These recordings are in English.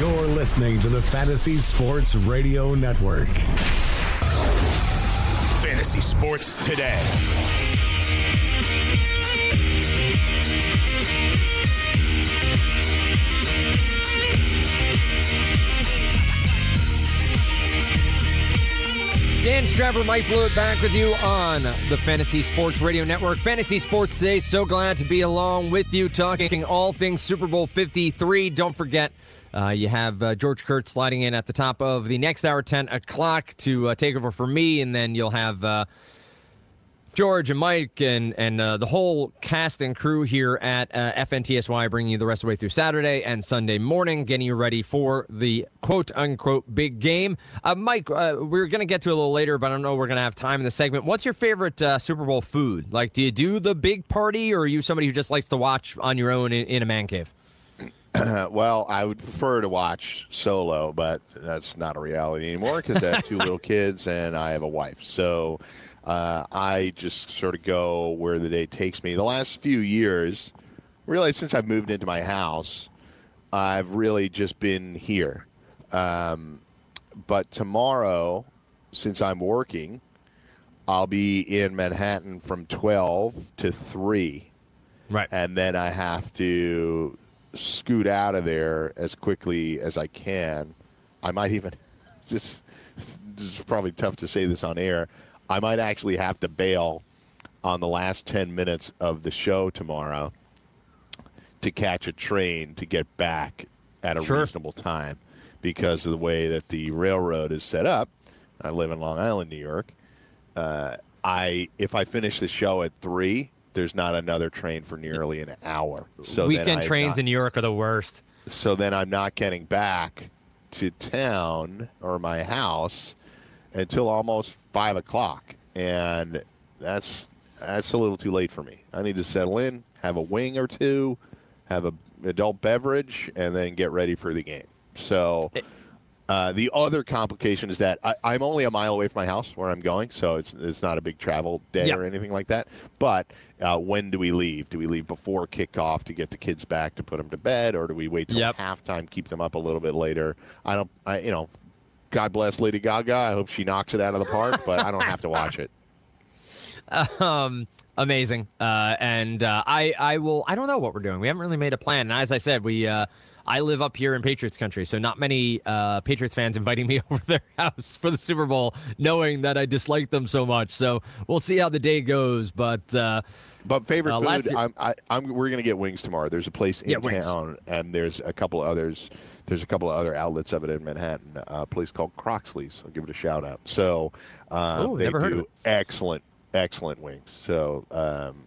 You're listening to the Fantasy Sports Radio Network. Fantasy Sports Today. Dan Strafford, Mike Blewitt back with you on the Fantasy Sports Radio Network. Fantasy Sports Today, so glad to be along with you talking all things Super Bowl 53. Don't forget, uh, you have uh, George Kurtz sliding in at the top of the next hour, 10 o'clock, to uh, take over for me, and then you'll have uh, George and Mike and and uh, the whole cast and crew here at uh, FNTSY bringing you the rest of the way through Saturday and Sunday morning, getting you ready for the quote unquote big game. Uh, Mike, uh, we're going to get to a little later, but I don't know we're going to have time in the segment. What's your favorite Super Bowl food? Like, do you do the big party, or are you somebody who just likes to watch on your own in, in a man cave? well, I would prefer to watch solo, but that's not a reality anymore because I have two little kids and I have a wife. So uh, I just sort of go where the day takes me. The last few years, really, since I've moved into my house, I've really just been here. Um, but tomorrow, since I'm working, I'll be in Manhattan from 12 to 3. Right. And then I have to scoot out of there as quickly as I can. I might even, this, this is probably tough to say this on air. I might actually have to bail on the last 10 minutes of the show tomorrow to catch a train to get back at a Sure. reasonable time because of the way that the railroad is set up. I live in Long Island, New York. Uh, I if I finish the show at three, there's not another train for nearly an hour. So Weekend trains not- in New York are the worst. so then I'm not getting back to town or my house until almost five o'clock, and that's that's a little too late for me. I need to settle in, have a wing or two, have a adult beverage, and then get ready for the game. So. Uh, the other complication is that I, I'm only a mile away from my house where I'm going, so it's it's not a big travel day Yep. or anything like that. But uh, when do we leave? Do we leave before kickoff to get the kids back to put them to bed, or do we wait till Yep. halftime, keep them up a little bit later? I don't, I you know, God bless Lady Gaga. I hope she knocks it out of the park, but I don't have to watch it. um, amazing. Uh, and uh, I, I will. I don't know what we're doing. We haven't really made a plan. And as I said, we. Uh, I live up here in Patriots country, so not many uh, Patriots fans inviting me over their house for the Super Bowl, knowing that I dislike them so much. So we'll see how the day goes. But uh, But favorite Uh, food, year- I'm, I, I'm, we're going to get wings tomorrow. There's a place in Yeah, wings. town, and there's a couple of others. There's a couple of other outlets of it in Manhattan. A place called Croxley's. I'll give it a shout out. So uh, Ooh, they never heard of do excellent, excellent wings. So um,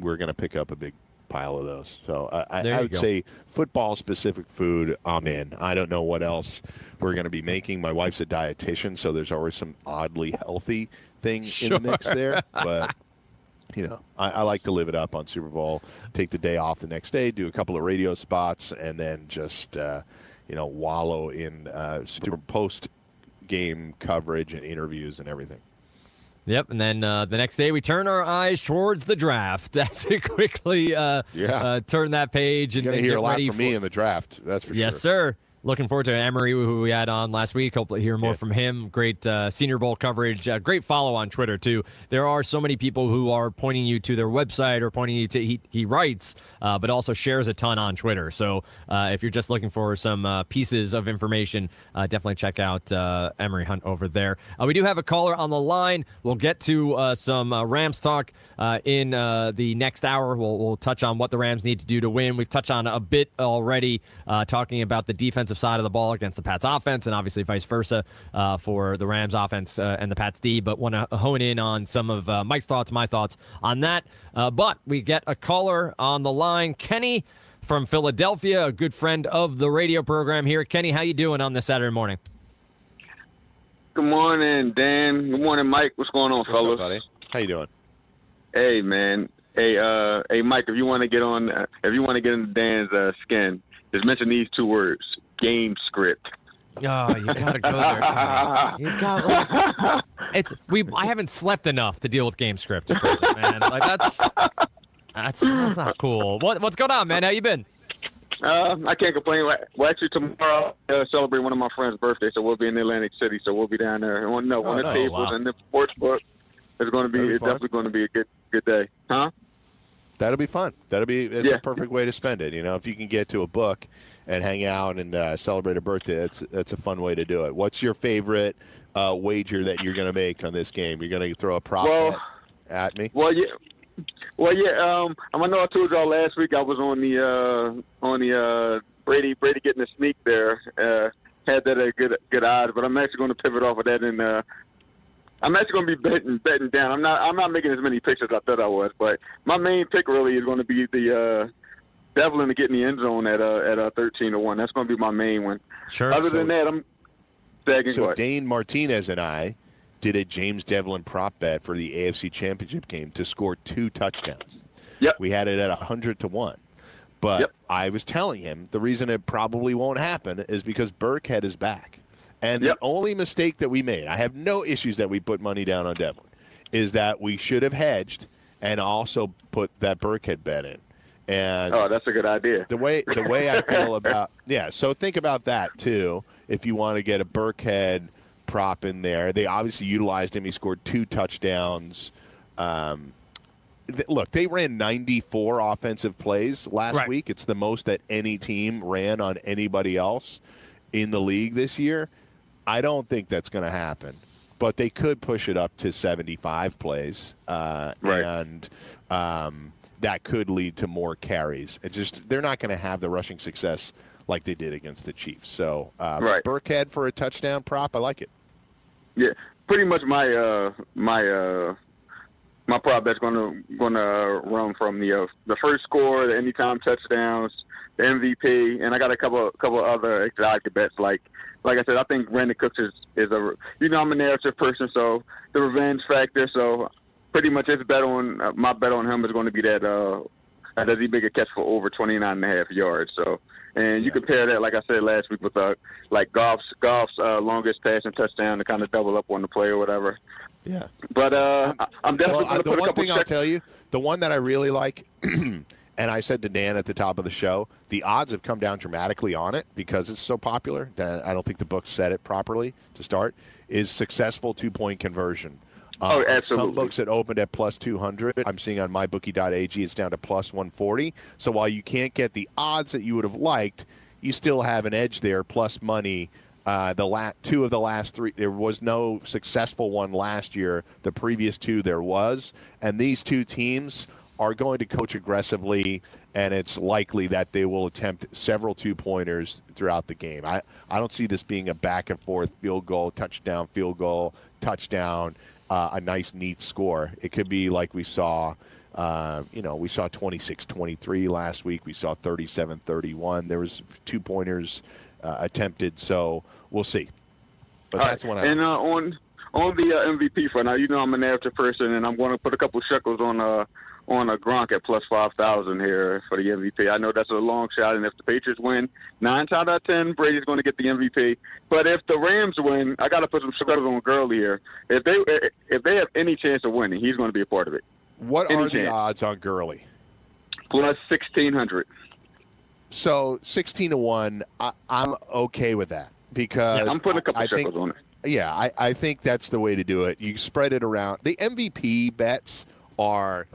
we're going to pick up a big pile of those. So uh, I, I would go. say football specific food. I'm in. I don't know what else we're going to be making. My wife's a dietitian, so there's always some oddly healthy thing in the mix there. But you know, I, I like to live it up on Super Bowl. Take the day off the next day, do a couple of radio spots, and then just uh, you know wallow in uh, super post game coverage and interviews and everything. Yep, and then uh, the next day we turn our eyes towards the draft as we quickly uh, Yeah. uh, turn that page and, You're gonna and hear get a lot ready from me in the draft. That's for yes, sure. Yes, sir. Looking forward to Emory, who we had on last week. Hopefully, hear more Yeah. from him. Great uh, Senior Bowl coverage. Uh, great follow on Twitter too. There are so many people who are pointing you to their website or pointing you to he, he writes, uh, but also shares a ton on Twitter. So uh, if you're just looking for some uh, pieces of information, uh, definitely check out uh, Emory Hunt over there. Uh, we do have a caller on the line. We'll get to uh, some uh, Rams talk uh, in uh, the next hour. We'll, we'll touch on what the Rams need to do to win. We've touched on a bit already, uh, talking about the defensive side of the ball against the Pats offense, and obviously vice versa uh, for the Rams offense uh, and the Pats D. But want to hone in on some of uh, Mike's thoughts, my thoughts on that. Uh, but we get a caller on the line, Kenny from Philadelphia, a good friend of the radio program here. Kenny, how you doing on this Saturday morning? Good morning, Dan. Good morning, Mike. What's going on, What's fellas? up, buddy? How you doing? Hey, man. Hey, uh, hey, Mike. If you want to get on, uh, if you want to get into Dan's uh, skin, just mention these two words: game script. Oh, you gotta go there. You got it's we. I haven't slept enough to deal with game script at present, man. Like that's that's that's not cool. What what's going on, man? How you been? Uh, I can't complain. Well, actually, tomorrow uh, celebrate one of my friend's birthday, so we'll be in Atlantic City. So we'll be down there on no Oh, on the nice. tables Wow. and the sports book. It's going to be, be it's fun. definitely going to be a good good day, huh? That'll be fun. That'll be it's Yeah. a perfect way to spend it. You know, if you can get to a book and hang out and uh, celebrate a birthday, that's that's a fun way to do it. What's your favorite uh, wager that you're going to make on this game? You're going to throw a prop Well- bet at me? Well, yeah. Well, yeah. Um, I know I told y'all last week I was on the uh, on the uh, Brady Brady getting a sneak there. Uh, had that at good good odds, but I'm actually going to pivot off of that and uh, I'm actually going to be betting betting down. I'm not I'm not making as many picks as I thought I was, but my main pick really is going to be the uh, Develin to get in the end zone at uh, at uh, 13 to one. That's going to be my main one. Sure. Other So- than that, I'm second. So Dane Martinez and I did a James Develin prop bet for the AFC Championship game to score two touchdowns. Yep. We had it at 100 to 1. But Yep. I was telling him the reason it probably won't happen is because Burke had his back. And Yep. the only mistake that we made, I have no issues that we put money down on Develin, is that we should have hedged and also put that Burkhead bet in. And Oh, that's a good idea. the way the way I feel about yeah. So think about that too. If you want to get a Burkhead prop in there, they obviously utilized him. He scored two touchdowns. Um, th- look, they ran 94 offensive plays last Right. week. It's the most that any team ran on anybody else in the league this year. I don't think that's going to happen, but they could push it up to 75 plays, uh, Right. and um, that could lead to more carries. It just they're not going to have the rushing success like they did against the Chiefs. So, uh, Right. Burkhead for a touchdown prop, I like it. Yeah, pretty much my uh my uh my prop bet's gonna gonna run from the uh, the first score, the anytime touchdowns, the MVP, and I got a couple couple other exotic bets like like I said, I think Brandin Cooks is is a you know I'm a narrative person, so the revenge factor. So pretty much his bet on uh, my bet on him is going to be that uh does he make a catch for over 29 and a half yards? So, and you compare that, like I said last week, with uh, like Goff's Goff's uh, longest passing touchdown to kind of double up on the play or whatever. Yeah. But uh, I- I'm definitely Well, going to the put a one couple thing I'll checks. tell you, the one that I really like, and I said to Dan at the top of the show, the odds have come down dramatically on it because it's so popular. That I don't think the book said it properly to start. Is successful two point conversion. Oh, Um, absolutely. Some books it opened at plus 200. I'm seeing on mybookie.ag it's down to plus 140. So while you can't get the odds that you would have liked, you still have an edge there, plus money. Uh, the la- two of the last three, there was no successful one last year. The previous two, there was. And these two teams are going to coach aggressively, and it's likely that they will attempt several two pointers throughout the game. I, I don't see this being a back and forth field goal, touchdown, field goal, touchdown, uh, a nice, neat score. It could be like we saw. Uh, you know, we saw 26-23 last week. We saw 37-31. There was two pointers uh, attempted, so we'll see. But All that's right. when I And uh, on on the uh, MVP front, now you know I'm an narrative person, and I'm going to put a couple shekels on uh on a Gronk at plus five thousand here for the MVP. I know that's a long shot, and if the Patriots win, nine times out of ten, Brady's going to get the MVP. But if the Rams win, I got to put some shekels on Gurley here. If they if they have any chance of winning, he's going to be a part of it. what any are the odds on Gurley? Plus sixteen hundred. So 16 to 1, I, I'm okay with that because I'm putting a couple I shekels think, on it. Yeah, I, I think that's the way to do it. You spread it around. The MVP bets are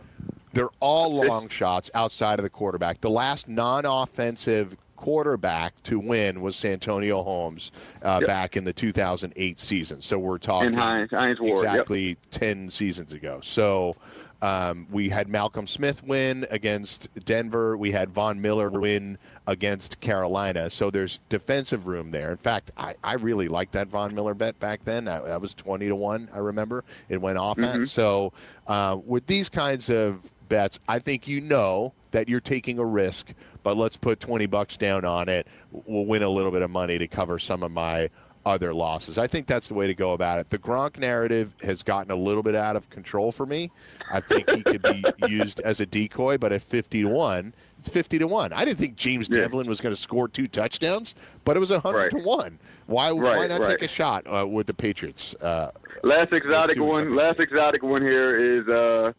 they're all long shots outside of the quarterback. The last non-offensive quarterback to win was Santonio Holmes uh, Yep. back in the 2008 season. So we're talking Hines, Hines Ward. Yep. exactly 10 seasons ago. So um, we had Malcolm Smith win against Denver. We had Von Miller win against Carolina. So there's defensive room there. In fact, I, I really liked that Von Miller bet back then. That, that was 20 to 1, I remember. It went off Mm-hmm. at. So uh, with these kinds of bets, I think you know that you're taking a risk but let's put 20 bucks down on it. We'll win a little bit of money to cover some of my other losses. I think that's the way to go about it. The Gronk narrative has gotten a little bit out of control for me. I think he could be used as a decoy, but at 50 to 1, it's 50 to 1. I didn't think James Yeah. Develin was going to score two touchdowns, but it was 100 to 1. Why why not right. take a shot uh, with the Patriots? Uh, Last exotic one. Last exotic one here is uh,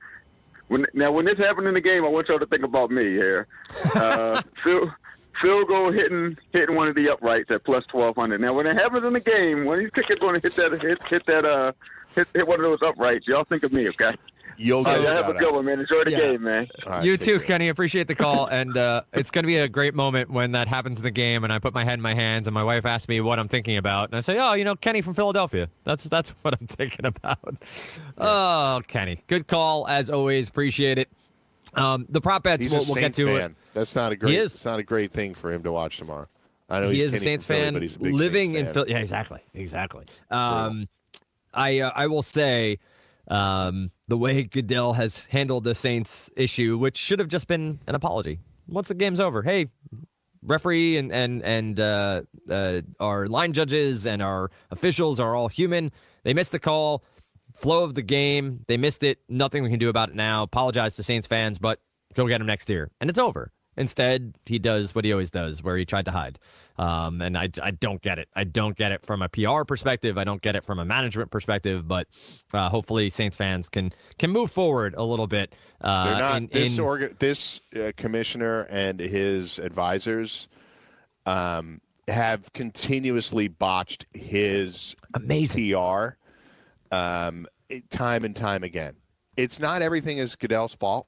when now when this happened in the game, I want y'all to think about me here. Uh, field, field goal hitting hitting one of the uprights at plus twelve hundred. Now when it happens in the game, when these kickers going to hit that hit hit that uh hit, hit one of those uprights, y'all think of me, okay? You'll All get right, a have a good out. one, man. Enjoy the Yeah. game, man. All right, you too, care. Kenny. Appreciate the call, and uh, it's going to be a great moment when that happens in the game, and I put my head in my hands, and my wife asks me what I'm thinking about, and I say, "Oh, you know, Kenny from Philadelphia. That's that's what I'm thinking about." Oh, Kenny, good call as always. Appreciate it. Um, the prop bets we'll, we'll get to fan. it. That's not a great. is. It's not a great thing for him to watch tomorrow. I know He he's is a Saints Philly, fan, but he's a big living Saints in. Philly. Yeah, exactly, exactly. Um, I uh, I will say um, the way Goodell has handled the Saints issue, which should have just been an apology. Once the game's over, hey, referee and and and uh, uh, our line judges and our officials are all human. They missed the call, flow of the game. They missed it. Nothing we can do about it now. Apologize to Saints fans, but go get them next year, and it's over. Instead, he does what he always does, where he tried to hide. Um, and I, I don't get it. I don't get it from a PR perspective. I don't get it from a management perspective. But uh, hopefully, Saints fans can can move forward a little bit. Uh, They're not in- this in- orga- this uh, commissioner and his advisors um, have continuously botched his amazing. PR um, time and time again. It's not everything is Goodell's fault,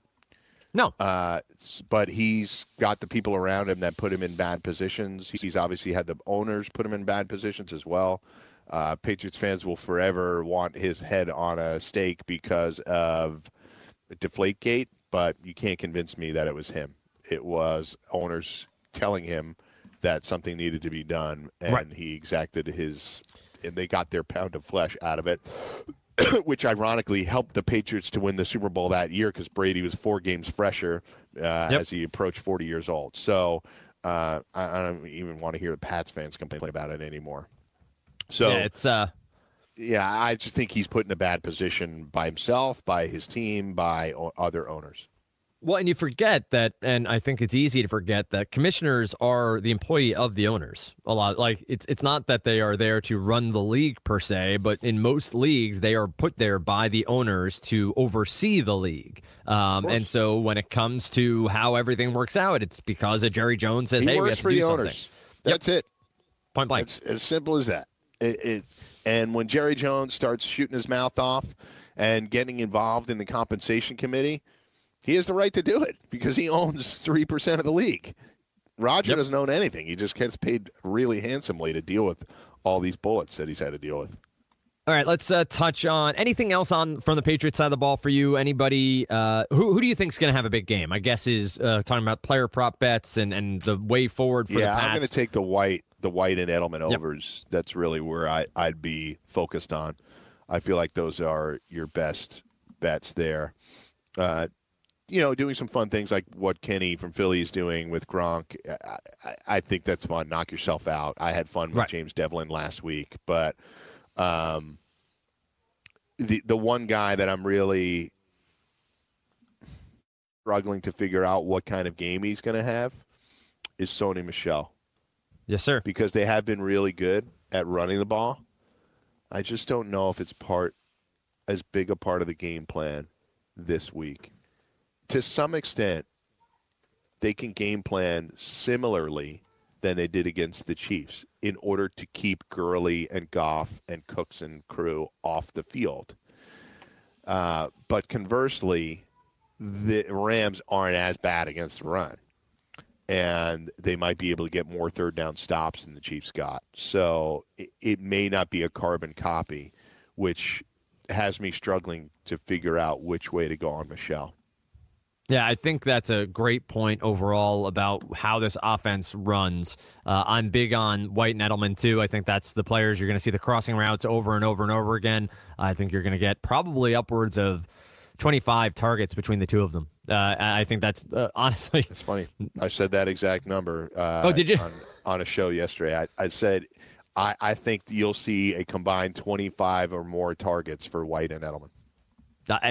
No, uh, but he's got the people around him that put him in bad positions. He's obviously had the owners put him in bad positions as well. Uh, Patriots fans will forever want his head on a stake because of Deflategate, but you can't convince me that it was him. It was owners telling him that something needed to be done, and Right. he exacted his, and they got their pound of flesh out of it. which ironically helped the Patriots to win the Super Bowl that year because Brady was four games fresher uh, Yep. as he approached 40 years old. So uh, I, I don't even want to hear the Pats fans complain about it anymore. So yeah, it's uh, yeah, I just think he's put in a bad position by himself, by his team, by o- other owners. Well, and you forget that, and I think it's easy to forget that commissioners are the employee of the owners. A lot, like it's it's not that they are there to run the league per se, but in most leagues they are put there by the owners to oversee the league. Um, and so when it comes to how everything works out, it's because of Jerry Jones says, He "Hey, we have to for do the something." owners. That's it. Point blank. It's as simple as that. It, it, and when Jerry Jones starts shooting his mouth off and getting involved in the compensation committee, he has the right to do it because he owns three percent of the league. Roger Yep. doesn't own anything. He just gets paid really handsomely to deal with all these bullets that he's had to deal with. All right, let's uh, touch on anything else on from the Patriots side of the ball for you. Anybody uh, who who do you think is going to have a big game? I guess is uh, talking about player prop bets and, and the way forward for yeah. I'm going to take the white, the white and Edelman Yep. overs. That's really where I, I'd be focused on. I feel like those are your best bets there. You know, doing some fun things like what Kenny from Philly is doing with Gronk. I, I, I think that's fun. Knock yourself out. I had fun with Right. James Develin last week, but um, the the one guy that I'm really struggling to figure out what kind of game he's going to have is Sony Michel yes, sir. because they have been really good at running the ball. I just don't know if it's part as big a part of the game plan this week. To some extent, they can game plan similarly than they did against the Chiefs in order to keep Gurley and Goff and Cooks and crew off the field. Uh, but conversely, the Rams aren't as bad against the run and they might be able to get more third down stops than the Chiefs got. So it, it may not be a carbon copy, which has me struggling to figure out which way to go on Michel. Yeah, I think that's a great point overall about how this offense runs. Uh, I'm big on White and Edelman too. I think that's the players you're going to see the crossing routes over and over and over again. I think you're going to get probably upwards of 25 targets between the two of them. Uh, I think that's uh, honestly. It's funny. I said that exact number. Uh, Oh, did you? On, on a show yesterday, I, I said I, I think you'll see a combined 25 or more targets for White and Edelman.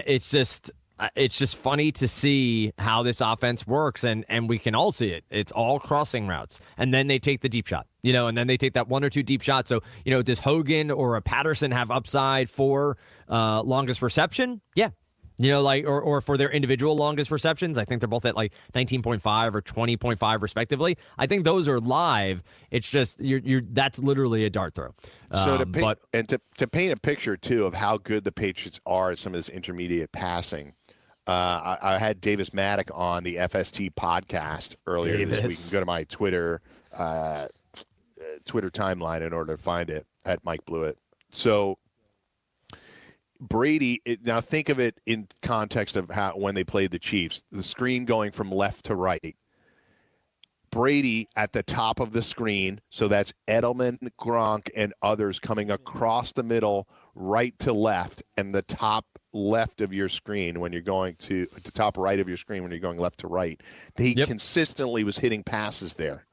It's just it's just funny to see how this offense works, and and we can all see it. It's all crossing routes, and then they take the deep shot, you know, and then they take that one or two deep shots. So you know, does Hogan or a Patterson have upside for uh, longest reception? Yeah. You know, like or, or for their individual longest receptions, I think they're both at like 19.5 or 20.5 respectively. I think those are live. It's just you're you're that's literally a dart throw. So to Um, paint, but and to, to paint a picture too of how good the Patriots are at some of this intermediate passing, uh, I, I had Davis Mattek on the FST podcast earlier this week. You can go to my Twitter uh, uh, Twitter timeline in order to find it at Mike Blewitt. So Brady, it, now think of it in context of how when they played the Chiefs, the screen going from left to right. Brady at the top of the screen. So that's Edelman, Gronk, and others coming across the middle, right to left, and the top left of your screen when you're going to the top right of your screen when you're going left to right. He Yep. consistently was hitting passes there.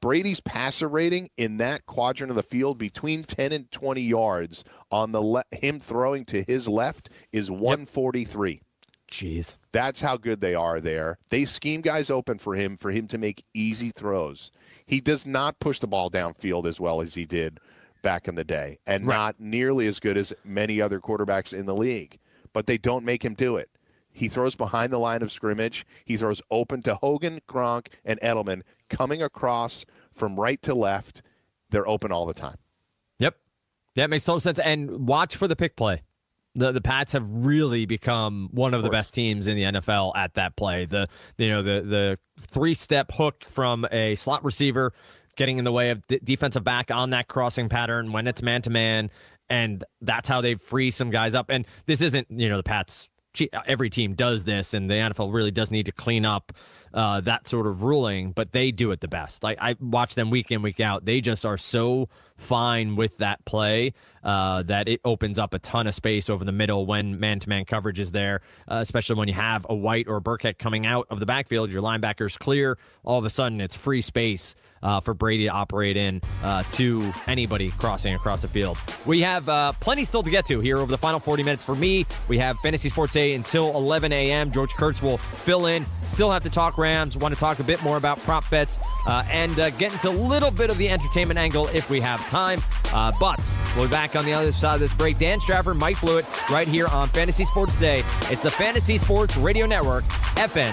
Brady's passer rating in that quadrant of the field between 10 and 20 yards on the le- him throwing to his left is 143. jeez, That's how good they are there. They scheme guys open for him for him to make easy throws. He does not push the ball downfield as well as he did back in the day, and Right. not nearly as good as many other quarterbacks in the league. But they don't make him do it. He throws behind the line of scrimmage. He throws open to Hogan, Gronk, and Edelman coming across from right to left. They're open all the time. Yep. That makes total sense. And watch for the pick play. The the Pats have really become one of, the best teams in the NFL at that play. The you know the the three step hook from a slot receiver getting in the way of d- defensive back on that crossing pattern when it's man to man, and that's how they free some guys up. And this isn't you know the Pats. Every team does this, and the NFL really does need to clean up uh, that sort of ruling. But they do it the best. Like I watch them week in week out. They just are so fine with that play uh, that it opens up a ton of space over the middle when man to man coverage is there, uh, especially when you have a White or a coming out of the backfield. Your linebacker's clear. All of a sudden, it's free space uh, for Brady to operate in uh, to anybody crossing across the field. We have uh, plenty still to get to here over the final 40 minutes. For me, we have Fantasy Sports Day until 11 a.m. George Kurtz will fill in. Still have to talk Rams. Want to talk a bit more about prop bets uh, and uh, get into a little bit of the entertainment angle if we have time. Uh, but we'll be back on the other side of this break. Dan Strafford, Mike Blewitt, right here on Fantasy Sports Day. It's the Fantasy Sports Radio Network, FN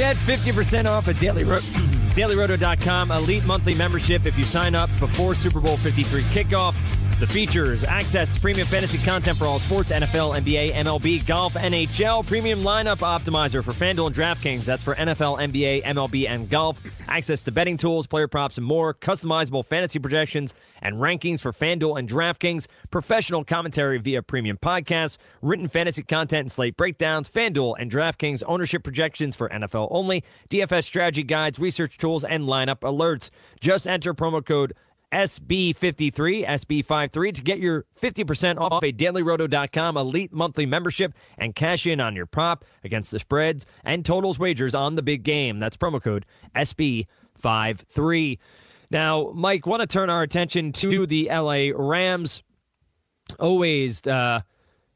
Get 50% off at Daily Ro- dailyroto.com elite monthly membership if you sign up before Super Bowl 53 kickoff. The features access to premium fantasy content for all sports NFL, NBA, MLB, golf, NHL, premium lineup optimizer for FanDuel and DraftKings. That's for NFL, NBA, MLB, and golf. Access to betting tools, player props, and more. Customizable fantasy projections and rankings for FanDuel and DraftKings. Professional commentary via premium podcasts. Written fantasy content and slate breakdowns. FanDuel and DraftKings ownership projections for NFL only. DFS strategy guides, research tools, and lineup alerts. Just enter promo code SB53, SB53 to get your 50% off a dailyroto.com elite monthly membership and cash in on your prop against the spreads and totals wagers on the big game. That's promo code SB53. Now, Mike, want to turn our attention to the LA Rams. Always, uh,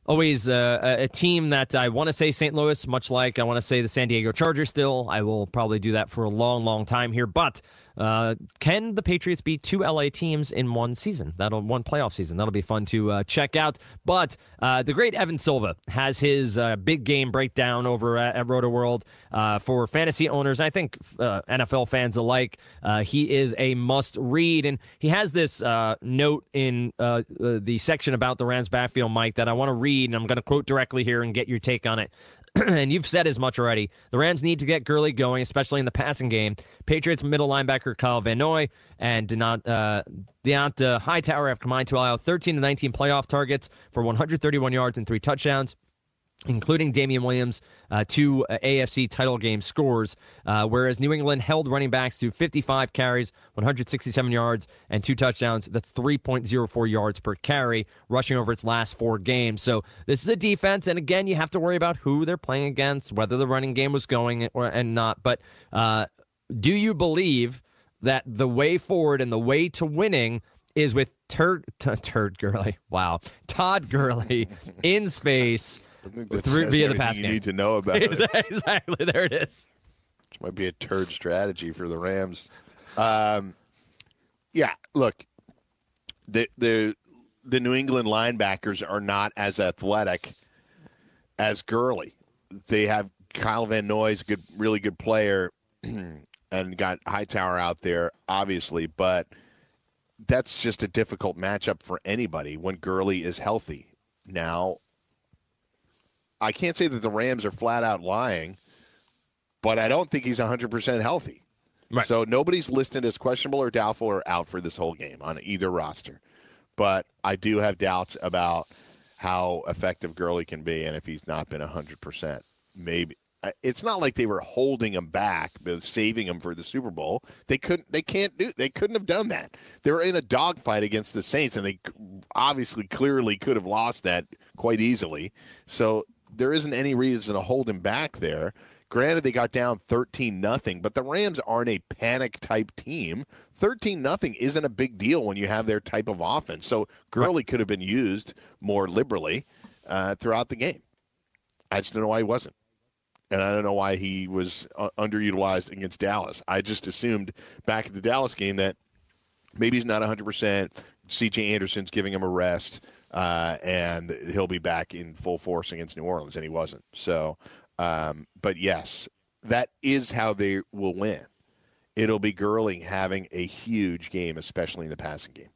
always uh, a team that I want to say St. Louis, much like I want to say the San Diego Chargers. Still, I will probably do that for a long, long time here. But uh, can the Patriots beat two LA teams in one season? That'll one playoff season. That'll be fun to uh, check out. But uh, the great Evan Silva has his uh, big game breakdown over at, at Rotoworld uh, for fantasy owners. I think uh, NFL fans alike. he is a must read, and he has this note in the section about the Rams backfield, Mike, that I want to read, and I'm going to quote directly here and get your take on it. and you've said as much already. The Rams need to get Gurley going, especially in the passing game. Patriots middle linebacker Kyle Van Noy and Deont, uh, Dont'a Hightower have combined to allow 13 to 19 playoff targets for 131 yards and three touchdowns including Damien Williams, uh, two uh, AFC title game scores, uh, whereas New England held running backs to 55 carries, 167 yards, and two touchdowns. That's 3.04 yards per carry, rushing over its last four games. So this is a defense, and again, you have to worry about who they're playing against, whether the running game was going or and not. But uh, do you believe that the way forward and the way to winning is with Turd, t- Turd Gurley? Wow, Todd Gurley in space through via the pass you game. need to know about it. exactly. There it is. Which might be a turd strategy for the Rams. Um, yeah, look, the the the New England linebackers are not as athletic as Gurley. They have Kyle Van Noy's good, really good player, and got Hightower out there, obviously, but that's just a difficult matchup for anybody when Gurley is healthy. Now, I can't say that the Rams are flat out lying, but I don't think he's 100% healthy. Right. So nobody's listed as questionable or doubtful or out for this whole game on either roster. But I do have doubts about how effective Gurley can be and if he's not been 100%. Maybe it's not like they were holding him back, saving him for the Super Bowl. They couldn't. They can't do. They couldn't have done that. They were in a dogfight against the Saints, and they obviously, clearly, could have lost that quite easily. So there isn't any reason to hold him back there. Granted, they got down 13 nothing, but the Rams aren't a panic type team. 13 nothing isn't a big deal when you have their type of offense. So Gurley could have been used more liberally uh, throughout the game. I just don't know why he wasn't. And I don't know why he was uh, underutilized against Dallas. I just assumed back at the Dallas game that maybe he's not 100%. CJ Anderson's giving him a rest uh, and he'll be back in full force against New Orleans, and he wasn't. So, um, but yes, that is how they will win. It'll be Gurley having a huge game, especially in the passing game.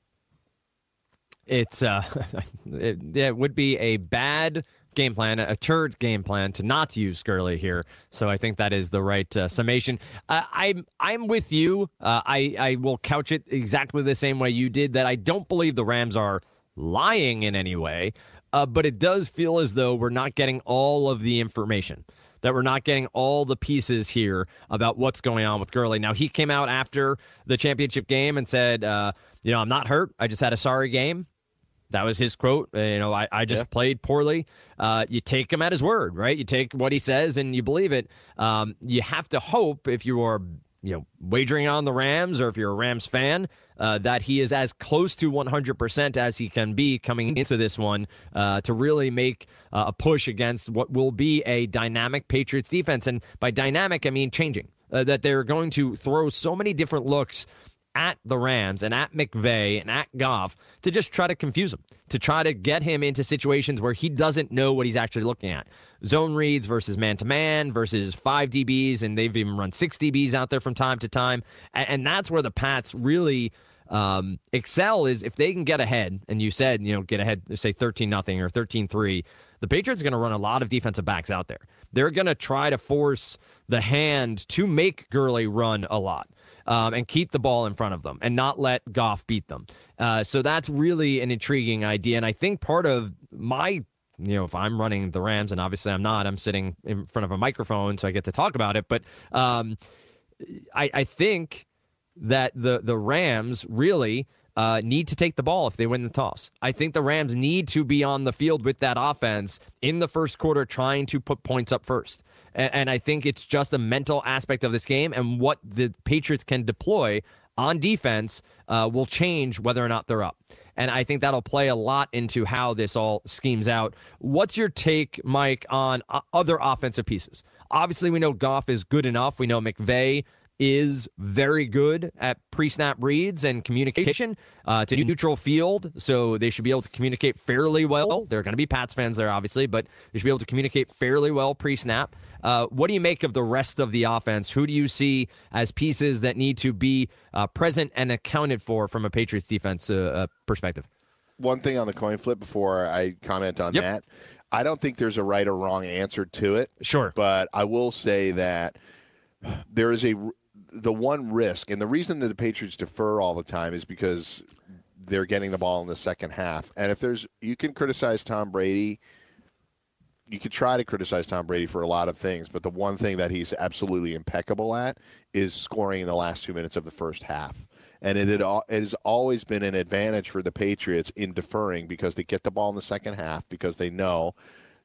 It's uh, it, it would be a bad game plan, a turd game plan to not use Gurley here. So I think that is the right uh, summation. Uh, I'm I'm with you. Uh, I I will couch it exactly the same way you did. That I don't believe the Rams are lying in any way, uh, but it does feel as though we're not getting all of the information. That we're not getting all the pieces here about what's going on with Gurley. Now, he came out after the championship game and said, uh, You know, I'm not hurt. I just had a sorry game. That was his quote. Uh, you know, I, I just yeah. played poorly. Uh, you take him at his word, right? You take what he says and you believe it. Um, you have to hope if you are, you know, wagering on the Rams or if you're a Rams fan uh, that he is as close to 100% as he can be coming into this one uh, to really make uh, a push against what will be a dynamic Patriots defense. And by dynamic, I mean changing. Uh, that they're going to throw so many different looks at the Rams and at McVay and at Goff to just try to confuse him, to try to get him into situations where he doesn't know what he's actually looking at. Zone reads versus man to man versus five DBs, and they've even run six DBs out there from time to time. And, that's where the Pats really um, excel is if they can get ahead, and you said, you know, get ahead, say 13 nothing or 13 3, the Patriots are going to run a lot of defensive backs out there. They're going to try to force the hand to make Gurley run a lot. Um, and keep the ball in front of them and not let Goff beat them. Uh, so that's really an intriguing idea. And I think part of my, you know, if I'm running the Rams, and obviously I'm not, I'm sitting in front of a microphone, so I get to talk about it. But um, I, I think that the the Rams really uh, need to take the ball if they win the toss. I think the Rams need to be on the field with that offense in the first quarter, trying to put points up first. And, and I think it's just a mental aspect of this game and what the Patriots can deploy on defense uh, will change whether or not they're up. And I think that'll play a lot into how this all schemes out. What's your take, Mike, on uh, other offensive pieces? Obviously, we know Goff is good enough. We know McVay is very good at pre-snap reads and communication uh, to neutral field, so they should be able to communicate fairly well. There are going to be Pats fans there, obviously, but they should be able to communicate fairly well pre-snap. Uh, what do you make of the rest of the offense? Who do you see as pieces that need to be uh, present and accounted for from a Patriots defense uh, uh, perspective? One thing on the coin flip before I comment on Yep. that. I don't think there's a right or wrong answer to it. Sure. But I will say that there is a the one risk, and the reason that the Patriots defer all the time is because they're getting the ball in the second half. And if there's, you can criticize Tom Brady. You could try to criticize Tom Brady for a lot of things, but the one thing that he's absolutely impeccable at is scoring in the last two minutes of the first half. And it, had, al- it has always been an advantage for the Patriots in deferring because they get the ball in the second half because they know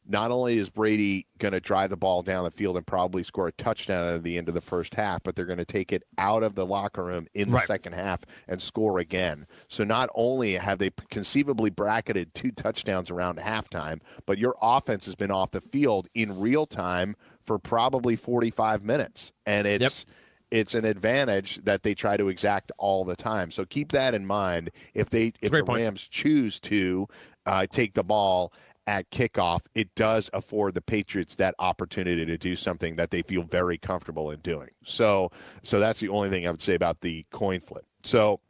not only is Brady going to drive the ball down the field and probably score a touchdown at the end of the first half, but they're going to take it out of the locker room in the Right. second half and score again. So not only have they conceivably bracketed two touchdowns around halftime, but your offense has been off the field in real time for probably 45 minutes. And it's it's an advantage that they try to exact all the time. So keep that in mind if they if the point. Rams choose to uh, take the ball at kickoff, it does afford the Patriots that opportunity to do something that they feel very comfortable in doing. So, so that's the only thing I would say about the coin flip. So,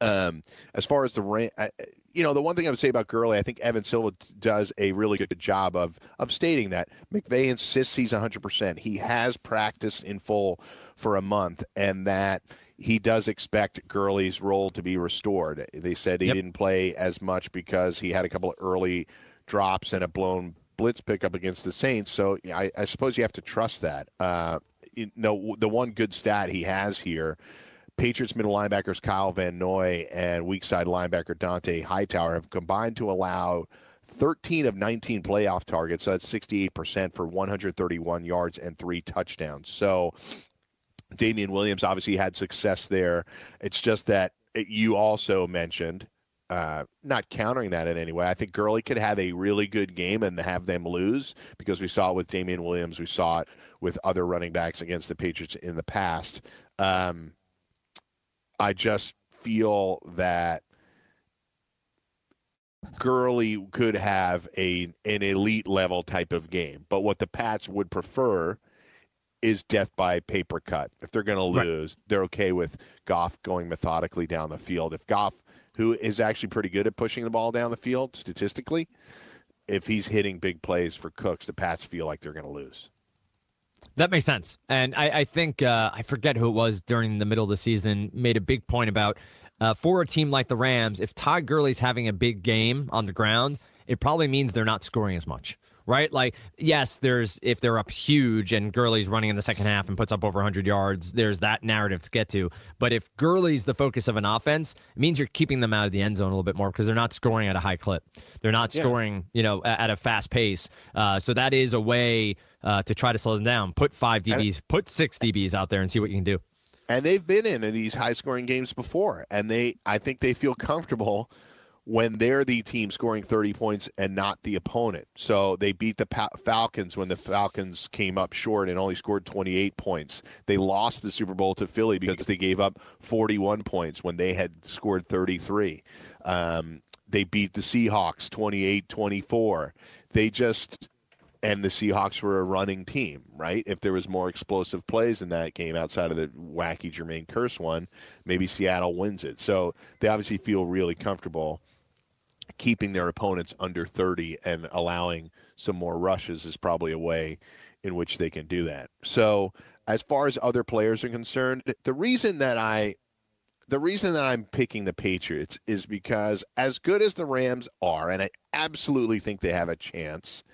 um, as far as the Ram, I- you know, the one thing I would say about Gurley, I think Evan Silva does a really good job of of stating that McVay insists he's 100. percent He has practiced in full for a month, and that he does expect Gurley's role to be restored. They said he Yep. didn't play as much because he had a couple of early drops and a blown blitz pickup against the Saints. So I, I suppose you have to trust that. Uh, you know, the one good stat he has here. Patriots middle linebackers Kyle Van Noy and weak side linebacker Dont'a Hightower have combined to allow 13 of 19 playoff targets. So that's 68% for 131 yards and three touchdowns. So Damien Williams obviously had success there. It's just that you also mentioned, uh, not countering that in any way. I think Gurley could have a really good game and have them lose because we saw it with Damien Williams. We saw it with other running backs against the Patriots in the past. Um, I just feel that Gurley could have a an elite level type of game, but what the Pats would prefer is death by paper cut. If they're going to Right. lose, they're okay with Goff going methodically down the field. If Goff, who is actually pretty good at pushing the ball down the field statistically, if he's hitting big plays for Cooks, the Pats feel like they're going to lose. That makes sense. And I, I think, uh, I forget who it was during the middle of the season, made a big point about uh, for a team like the Rams, if Todd Gurley's having a big game on the ground, it probably means they're not scoring as much. Right? Like, yes, there's if they're up huge and Gurley's running in the second half and puts up over 100 yards, there's that narrative to get to. But if Gurley's the focus of an offense, it means you're keeping them out of the end zone a little bit more because they're not scoring at a high clip. They're not scoring, you know, at a fast pace. Uh, so that is a way uh, to try to slow them down. Put five DBs, put six DBs out there and see what you can do. and they've been in these high scoring games before and they i think they feel comfortable when they're the team scoring 30 points and not the opponent so they beat the Pa- falcons when the falcons came up short and only scored 28 points they lost the super bowl to philly because they gave up 41 points when they had scored 33 um, they beat the seahawks 28-24 they just and the Seahawks were a running team, right? If there was more explosive plays in that game outside of the wacky Jermaine Kearse one, maybe Seattle wins it. So they obviously feel really comfortable keeping their opponents under 30 and allowing some more rushes is probably a way in which they can do that. So as far as other players are concerned, the reason that I the reason that I'm picking the Patriots is because as good as the Rams are, and I absolutely think they have a chance,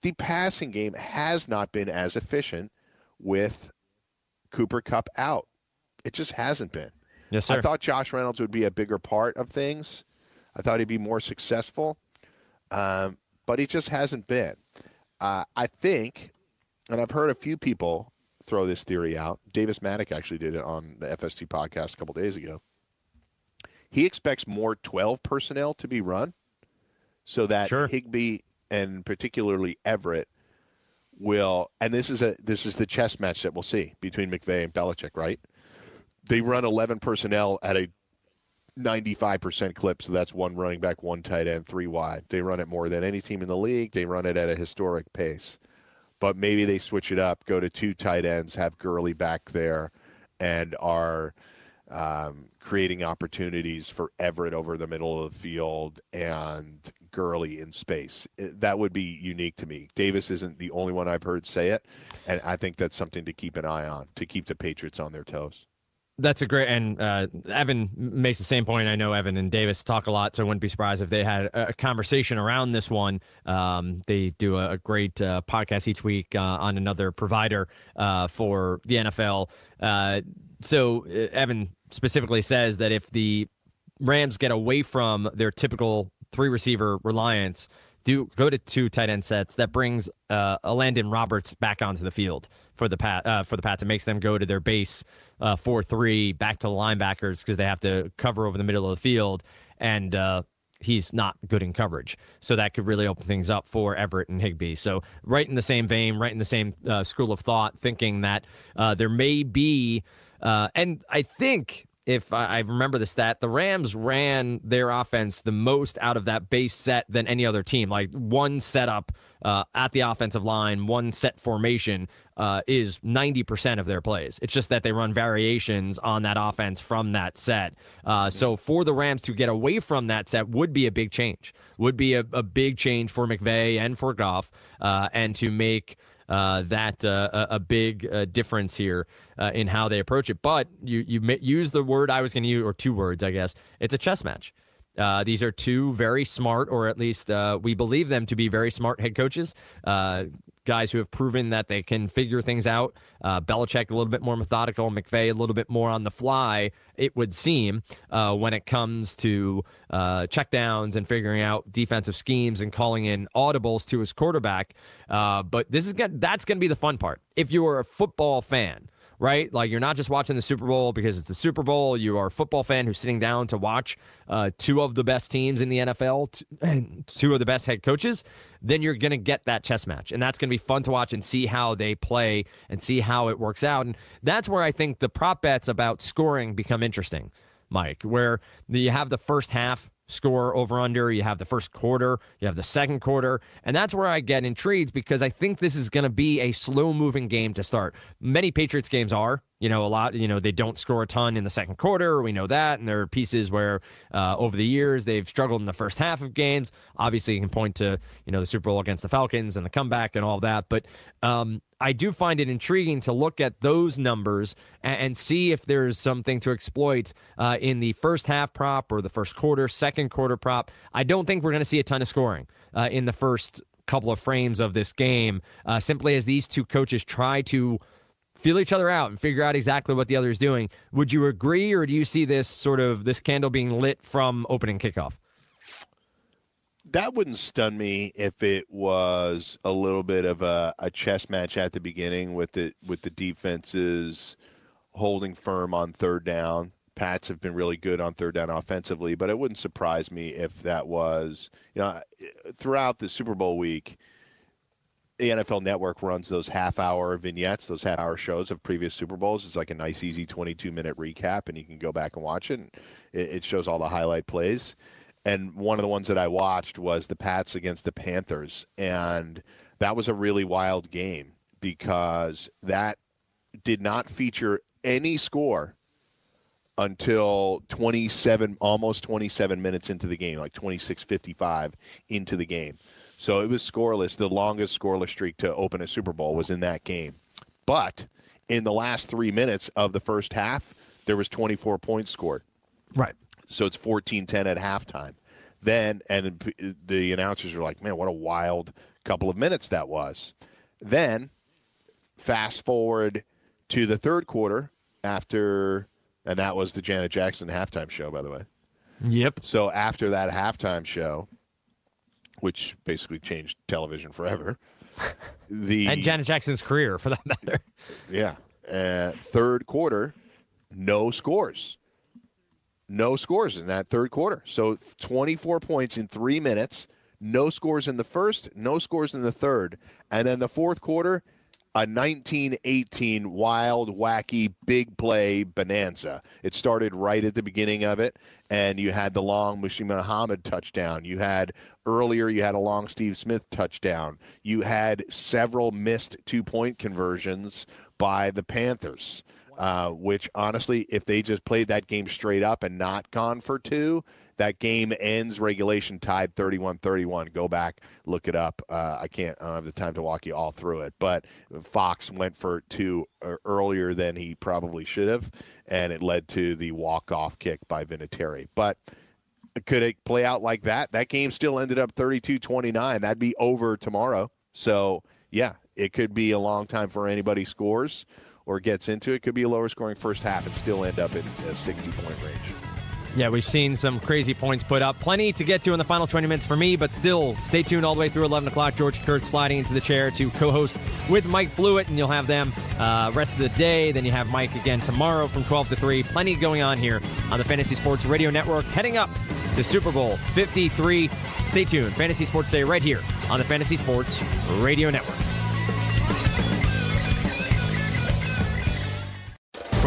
the passing game has not been as efficient with Cooper Kupp out. It just hasn't been. Yes, sir. I thought Josh Reynolds would be a bigger part of things. I thought he'd be more successful, um, but he just hasn't been. Uh, I think, and I've heard a few people throw this theory out. Davis Mattek actually did it on the FST podcast a couple days ago. He expects more 12 personnel to be run so that Sure. Higbee and particularly Everett will and this is a this is the chess match that we'll see between McVay and Belichick, right? They run 11 personnel at a 95% clip, so that's one running back, one tight end, three wide. They run it more than any team in the league. They run it at a historic pace. But maybe they switch it up, go to two tight ends, have Gurley back there, and are um, creating opportunities for Everett over the middle of the field and Gurley in space. That would be unique to me. Davis isn't the only one I've heard say it, and I think that's something to keep an eye on to keep the Patriots on their toes. That's a great, and uh, Evan makes the same point. I know Evan and Davis talk a lot, so I wouldn't be surprised if they had a, conversation around this one. Um, they do a, a great uh, podcast each week uh, on another provider uh, for the NFL. Uh, so uh, Evan specifically says that if the Rams get away from their typical three receiver reliance, do go to two tight end sets. That brings uh, Elandon Roberts back onto the field for the pat uh, for the Pats. It makes them go to their base uh, four three back to the linebackers because they have to cover over the middle of the field, and uh, he's not good in coverage. So that could really open things up for Everett and Higbee. So right in the same vein, right in the same uh, school of thought, thinking that uh, there may be, uh, and I think if I remember the stat, the Rams ran their offense the most out of that base set than any other team. Like one setup uh, at the offensive line, one set formation uh, is 90% of their plays. It's just that they run variations on that offense from that set. Uh, so for the Rams to get away from that set would be a big change, would be a, a big change for McVay and for Goff, uh, and to make uh, that uh, a, big uh, difference here uh, in how they approach it. But you you use the word I was going to use, or two words, I guess. It's a chess match. Uh, these are two very smart, or at least uh, we believe them to be very smart head coaches. Uh, guys who have proven that they can figure things out. Uh, Belichick a little bit more methodical, McVay a little bit more on the fly. It would seem uh, when it comes to uh, checkdowns and figuring out defensive schemes and calling in audibles to his quarterback. Uh, but this is gonna, that's going to be the fun part. If you are a football fan right? Like you're not just watching the Super Bowl because it's the Super Bowl. You are a football fan who's sitting down to watch uh, two of the best teams in the NFL and two of the best head coaches. Then you're going to get that chess match, and that's going to be fun to watch and see how they play and see how it works out. And that's where I think the prop bets about scoring become interesting, Mike. Where you have the first half score over under. You have the first quarter, you have the second quarter, and that's where I get intrigued because I think this is going to be a slow moving game to start. Many Patriots games are. You know, a lot, you know, they don't score a ton in the second quarter. We know that. And there are pieces where uh, over the years they've struggled in the first half of games. Obviously, you can point to, you know, the Super Bowl against the Falcons and the comeback and all that. But um, I do find it intriguing to look at those numbers and, and see if there's something to exploit uh, in the first half prop or the first quarter, second quarter prop. I don't think we're going to see a ton of scoring uh, in the first couple of frames of this game, uh, simply as these two coaches try to feel each other out and figure out exactly what the other is doing. Would you agree, or do you see this sort of this candle being lit from opening kickoff? That wouldn't stun me if it was a little bit of a, a chess match at the beginning with the with the defenses holding firm on third down. Pats have been really good on third down offensively, but it wouldn't surprise me if that was you know throughout the Super Bowl week. The NFL Network runs those half hour vignettes, those half hour shows of previous Super Bowls. It's like a nice, easy 22 minute recap, and you can go back and watch it. And it, it shows all the highlight plays. And one of the ones that I watched was the Pats against the Panthers. And that was a really wild game because that did not feature any score until 27 almost 27 minutes into the game like 26:55 into the game. So it was scoreless. The longest scoreless streak to open a Super Bowl was in that game. But in the last 3 minutes of the first half, there was 24 points scored. Right. So it's 14-10 at halftime. Then and the announcers are like, "Man, what a wild couple of minutes that was." Then fast forward to the third quarter after and that was the Janet Jackson halftime show by the way. Yep. So after that halftime show, which basically changed television forever, the and Janet Jackson's career, for that matter. Yeah. Uh, third quarter, no scores. No scores in that third quarter. So 24 points in three minutes. No scores in the first, no scores in the third. And then the fourth quarter, a 1918 wild, wacky, big play bonanza. It started right at the beginning of it, and you had the long Muhsin Muhammad touchdown. You had earlier, you had a long Steve Smith touchdown. You had several missed two point conversions by the Panthers. Uh, which honestly, if they just played that game straight up and not gone for two, that game ends regulation tied 31-31. Go back, look it up. Uh, I can't. I don't have the time to walk you all through it. But Fox went for two uh, earlier than he probably should have, and it led to the walk-off kick by Vinatieri. But could it play out like that? That game still ended up 32-29. That'd be over tomorrow. So yeah, it could be a long time for anybody scores or gets into it. Could be a lower scoring first half and still end up in a 60 point range. Yeah, we've seen some crazy points put up. Plenty to get to in the final 20 minutes for me, but still, stay tuned all the way through 11 o'clock. George Kurtz sliding into the chair to co host with Mike Blewitt, and you'll have them uh, rest of the day. Then you have Mike again tomorrow from 12 to 3. Plenty going on here on the Fantasy Sports Radio Network, heading up to Super Bowl 53. Stay tuned. Fantasy Sports Day right here on the Fantasy Sports Radio Network.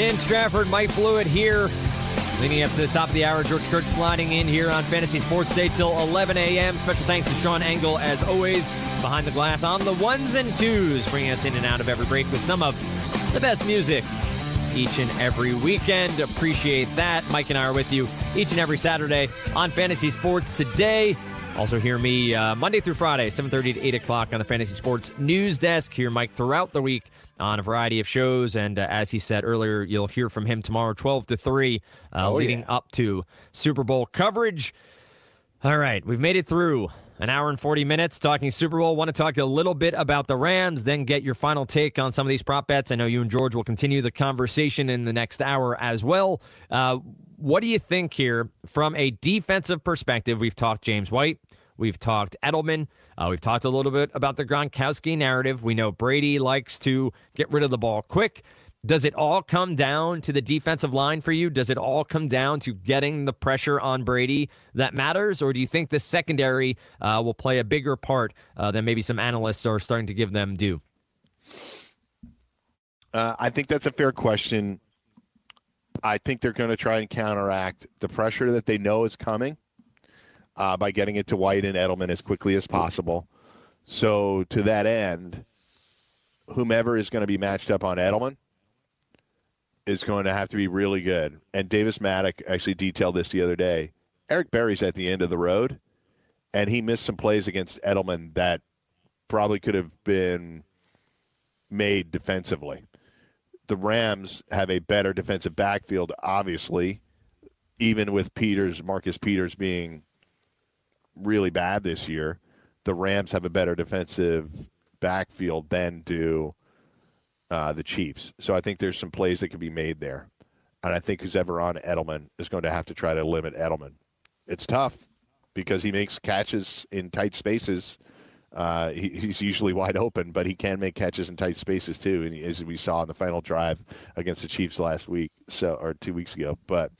In Strafford, Mike Blewitt here. Leading up to the top of the hour, George Kurtz sliding in here on Fantasy Sports Day till 11 a.m. Special thanks to Sean Engel, as always, behind the glass on the ones and twos, bringing us in and out of every break with some of the best music each and every weekend. Appreciate that. Mike and I are with you each and every Saturday on Fantasy Sports Today. Also hear me uh, Monday through Friday, 7.30 to 8 o'clock on the Fantasy Sports News Desk. Hear Mike throughout the week on a variety of shows. And uh, as he said earlier, you'll hear from him tomorrow, 12 to 3, uh, Oh, leading yeah. up to Super Bowl coverage. All right, we've made it through an hour and 40 minutes talking Super Bowl. Want to talk a little bit about the Rams, then get your final take on some of these prop bets. I know you and George will continue the conversation in the next hour as well. Uh, what do you think here from a defensive perspective? We've talked James White, we've talked Edelman, uh, we've talked a little bit about the Gronkowski narrative. We know Brady likes to get rid of the ball quick. Does it all come down to the defensive line for you? Does it all come down to getting the pressure on Brady that matters? Or do you think the secondary uh, will play a bigger part uh, than maybe some analysts are starting to give them due? Uh, I think that's a fair question. I think they're going to try and counteract the pressure that they know is coming uh, by getting it to White and Edelman as quickly as possible. So, to that end, whomever is going to be matched up on Edelman is going to have to be really good. And Davis Mattek actually detailed this the other day. Eric Berry's at the end of the road, and he missed some plays against Edelman that probably could have been made defensively the Rams have a better defensive backfield, obviously, even with Peters, Marcus Peters being really bad this year. The Rams have a better defensive backfield than do uh, the Chiefs. So I think there's some plays that could be made there. And I think who's ever on Edelman is going to have to try to limit Edelman. It's tough because he makes catches in tight spaces. Uh, he, he's usually wide open, but he can make catches in tight spaces too, and as we saw in the final drive against the Chiefs last week, so or two weeks ago. But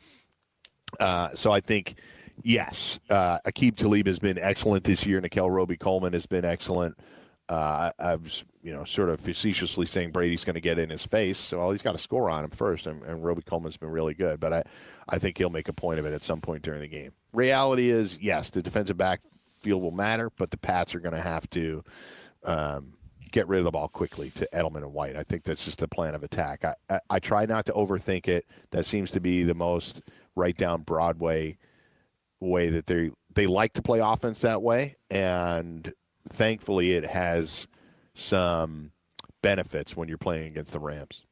uh, so I think yes, uh, Aqib Talib has been excellent this year. Nickell Robey-Coleman has been excellent. Uh, I was, you know, sort of facetiously saying Brady's going to get in his face, so well, he's got to score on him first, and, and Robey-Coleman's been really good. But I, I think he'll make a point of it at some point during the game. Reality is, yes, the defensive backfield will matter, but the Pats are going to have to um, get rid of the ball quickly to Edelman and White. I think that's just the plan of attack. I, I, I try not to overthink it. That seems to be the most right down Broadway way that they they like to play offense that way, and thankfully it has some benefits when you're playing against the Rams.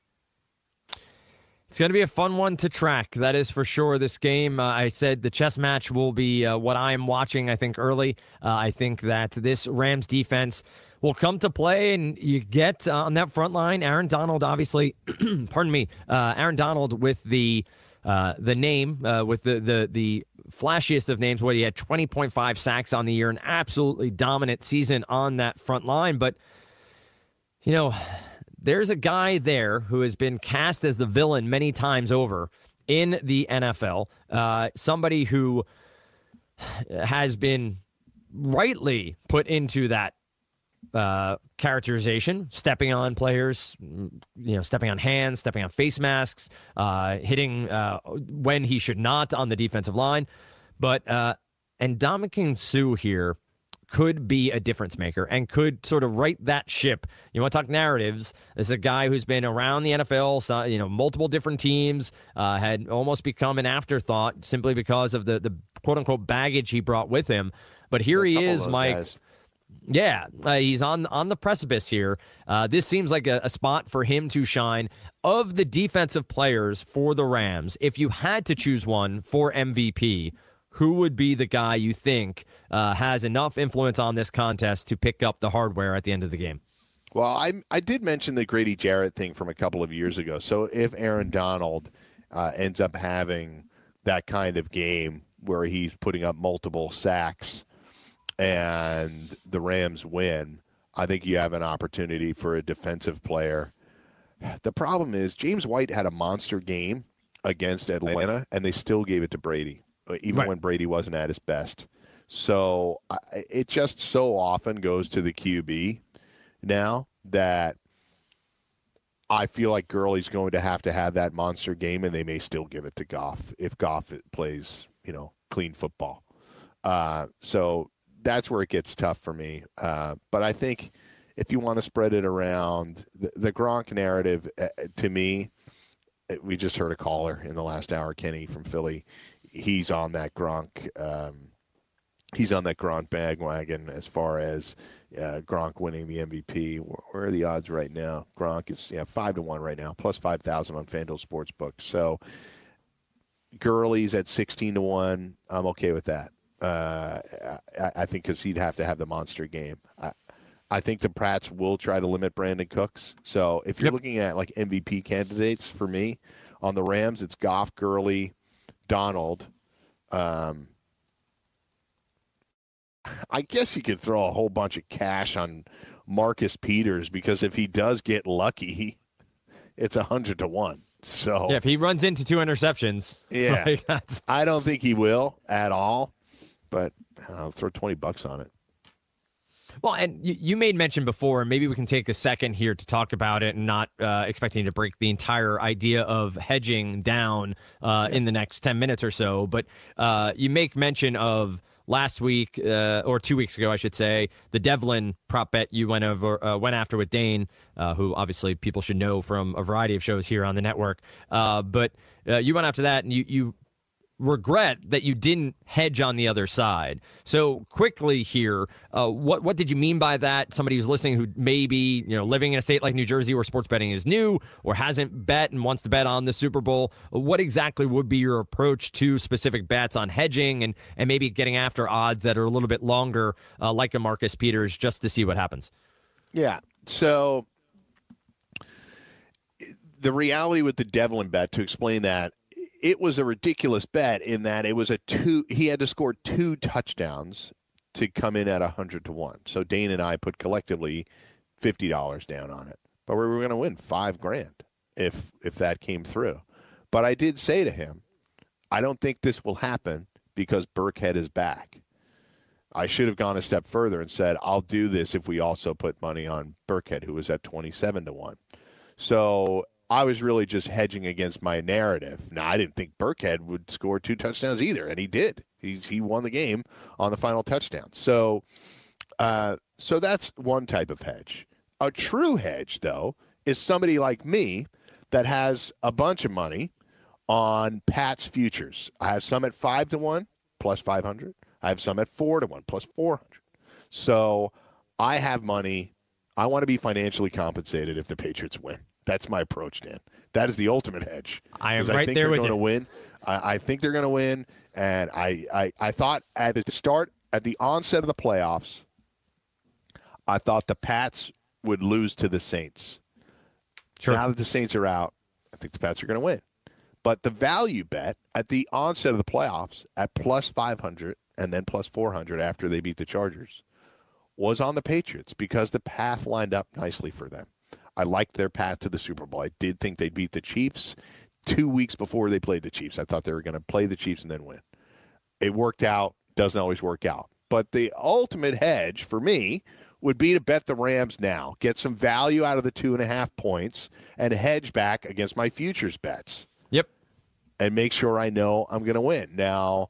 It's going to be a fun one to track. That is for sure. This game, uh, I said the chess match will be uh, what I'm watching, I think, early. Uh, I think that this Rams defense will come to play, and you get uh, on that front line Aaron Donald, obviously, pardon me, uh, Aaron Donald with the. Uh, the name with the, the the flashiest of names, what he had 20.5 sacks on the year, an absolutely dominant season on that front line. But you know, there's a guy there who has been cast as the villain many times over in the NFL. Uh, somebody who has been rightly put into that uh, characterization, stepping on players, you know, stepping on hands, stepping on face masks, uh, hitting uh, when he should not on the defensive line. But uh, and Ndamukong Suh here could be a difference maker and could sort of right that ship. You want to talk narratives? This is a guy who's been around the NFL, you know, multiple different teams, uh, had almost become an afterthought simply because of the the quote unquote baggage he brought with him. But here he is, Mike. Guys. Yeah, uh, he's on on the precipice here. Uh, this seems like a, a spot for him to shine. Of the defensive players for the Rams, if you had to choose one for MVP, who would be the guy you think uh, has enough influence on this contest to pick up the hardware at the end of the game? Well, I I did mention the Grady Jarrett thing from a couple of years ago. So if Aaron Donald uh, ends up having that kind of game where he's putting up multiple sacks and the Rams win, I think you have an opportunity for a defensive player. The problem is James White had a monster game against Atlanta, and they still gave it to Brady. Uh, even right. when Brady wasn't at his best. So I, it just so often goes to the QB now that I feel like Gurley's going to have to have that monster game, and they may still give it to Goff if Goff plays, you know, clean football. Uh, so that's where it gets tough for me. Uh, but I think if you want to spread it around, the, the Gronk narrative, uh, to me, we just heard a caller in the last hour, Kenny from Philly he's on that Gronk. Um, he's on that Gronk bandwagon as far as uh, Gronk winning the MVP. Where are the odds right now? Gronk is yeah five to one right now, plus five thousand on FanDuel Sportsbook. So Gurley's at sixteen to one. I'm okay with that. Uh, I, I, think because he'd have to have the monster game. I, I think the Prats will try to limit Brandin Cooks. So if you're yep. looking at like MVP candidates for me on the Rams, it's Goff, Gurley, Donald. Um, I guess you could throw a whole bunch of cash on Marcus Peters because if he does get lucky, it's a hundred to one. So yeah, if he runs into two interceptions, yeah, like I don't think he will at all. But I'll throw twenty bucks on it. Well, and you, made mention before, and maybe we can take a second here to talk about it and not uh, expecting to break the entire idea of hedging down uh, in the next 10 minutes or so. But uh, you make mention of last week uh, or two weeks ago, I should say, the Develin prop bet you went over uh, went after with Dane, uh, who obviously people should know from a variety of shows here on the network. but you went after that, and you you regret that you didn't hedge on the other side. So quickly here, uh, what what did you mean by that? Somebody who's listening who maybe you know living in a state like New Jersey where sports betting is new or hasn't bet and wants to bet on the Super Bowl. What exactly would be your approach to specific bets on hedging and and maybe getting after odds that are a little bit longer, uh, like a Marcus Peters, just to see what happens? Yeah. So the reality with the Develin bet to explain that it was a ridiculous bet in that it was a two. He had to score two touchdowns to come in at hundred to one. So Dane and I put collectively fifty dollars down on it, but we were going to win five grand if if that came through. But I did say to him, I don't think this will happen because Burkhead is back. I should have gone a step further and said, I'll do this if we also put money on Burkhead, who was at 27 to 1. So I was really just hedging against my narrative. Now, I didn't think Burkhead would score two touchdowns either, and he did. He's he won the game on the final touchdown. So, uh, so that's one type of hedge. A true hedge, though, is somebody like me that has a bunch of money on Pat's futures. I have some at five to one plus 500. I have some at four to one plus 400. So I have money. I want to be financially compensated if the Patriots win. That's my approach, Dan. That is the ultimate hedge. I am right I think there they're with going you. to win. I, I think they're going to win. And I, I, I thought at the start, at the onset of the playoffs, I thought the Pats would lose to the Saints. Sure. Now that the Saints are out, I think the Pats are going to win. But the value bet at the onset of the playoffs at plus 500 and then plus 400 after they beat the Chargers was on the Patriots because the path lined up nicely for them. I liked their path to the Super Bowl. I did think they'd beat the Chiefs two weeks before they played the Chiefs. I thought they were going to play the Chiefs and then win. It worked out, doesn't always work out. But the ultimate hedge for me would be to bet the Rams now, get some value out of the two and a half points, and hedge back against my futures bets Yep. and make sure I know I'm going to win. Now,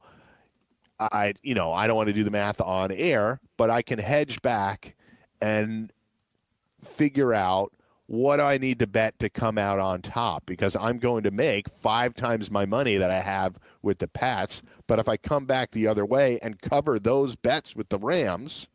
I you know I don't want to do the math on air, but I can hedge back and figure out what do I need to bet to come out on top because I'm going to make five times my money that I have with the Pats. But if I come back the other way and cover those bets with the Rams,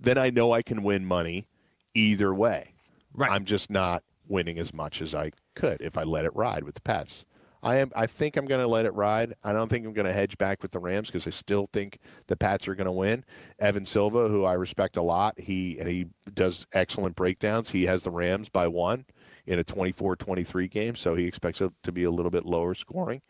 then I know I can win money either way. Right. I'm just not winning as much as I could if I let it ride with the Pats. I am. I think I'm going to let it ride. I don't think I'm going to hedge back with the Rams because I still think the Pats are going to win. Evan Silva, who I respect a lot, he and he does excellent breakdowns. He has the Rams by one in a 24-23 game, so he expects it to be a little bit lower scoring.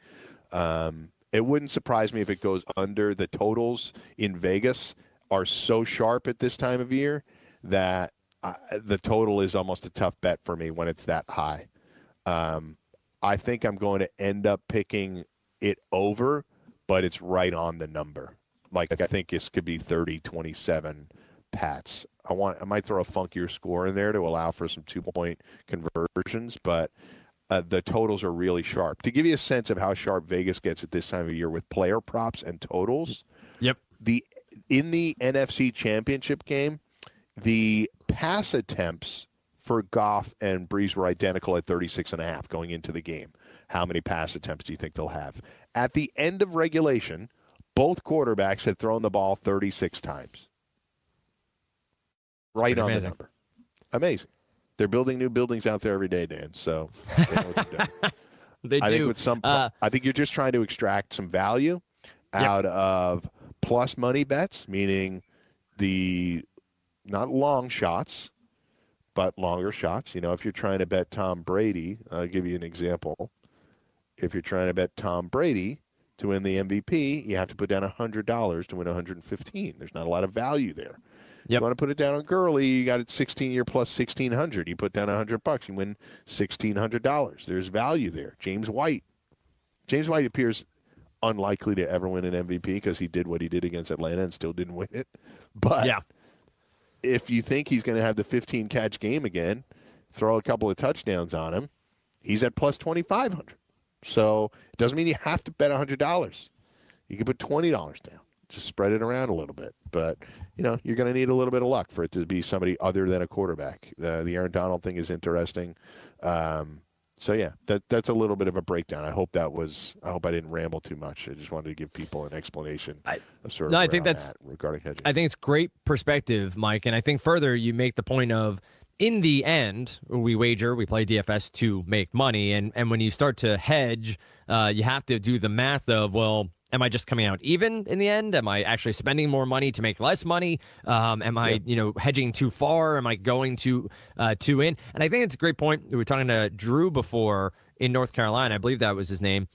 Um, it wouldn't surprise me if it goes under. The totals in Vegas are so sharp at this time of year that uh, the total is almost a tough bet for me when it's that high. Um, I think I'm going to end up picking it over, but it's right on the number. Like I think this could be 30 27 Pats. I want I might throw a funkier score in there to allow for some two point conversions, but uh, the totals are really sharp. To give you a sense of how sharp Vegas gets at this time of year with player props and totals, Yep. the in the NFC Championship game, the pass attempts for Goff and Brees were identical at 36 and a half going into the game. How many pass attempts do you think they'll have? At the end of regulation, both quarterbacks had thrown the ball 36 times. Right Pretty on amazing. the number. Amazing. They're building new buildings out there every day, Dan. So they know what they're doing. They I do. think with some, Uh, I think you're just trying to extract some value out of plus money bets, meaning the not long shots, but longer shots. You know, if you're trying to bet Tom Brady, I'll give you an example. If you're trying to bet Tom Brady to win the MVP, you have to put down hundred dollars to win 115. There's not a lot of value there. Yep. You want to put it down on Gurley, you got it 16 year plus 1600. You put down 100 bucks, you win $1600. There's value there. James White. James White appears unlikely to ever win an MVP because he did what he did against Atlanta and still didn't win it. But yeah. If you think he's going to have the 15 catch game again, throw a couple of touchdowns on him, he's at plus 2500. So it doesn't mean you have to bet $100. You can put $20 down. Just spread it around a little bit. But, you know, you're going to need a little bit of luck for it to be somebody other than a quarterback. Uh, the Aaron Donald thing is interesting. Um, so yeah, that that's a little bit of a breakdown. I hope that was. I hope I didn't ramble too much. I just wanted to give people an explanation I- of sort of. No, I think that's- at regarding hedging. I think it's great perspective, Mike. And I think further, you make the point of in the end, we wager, we play DFS to make money. And, and when you start to hedge, uh, you have to do the math of, well, am I just coming out even in the end? Am I actually spending more money to make less money? Um, am I, you know, hedging too far? Am I going too uh, too in? And I think it's a great point. We were talking to Drew before in North Carolina. I believe that was his name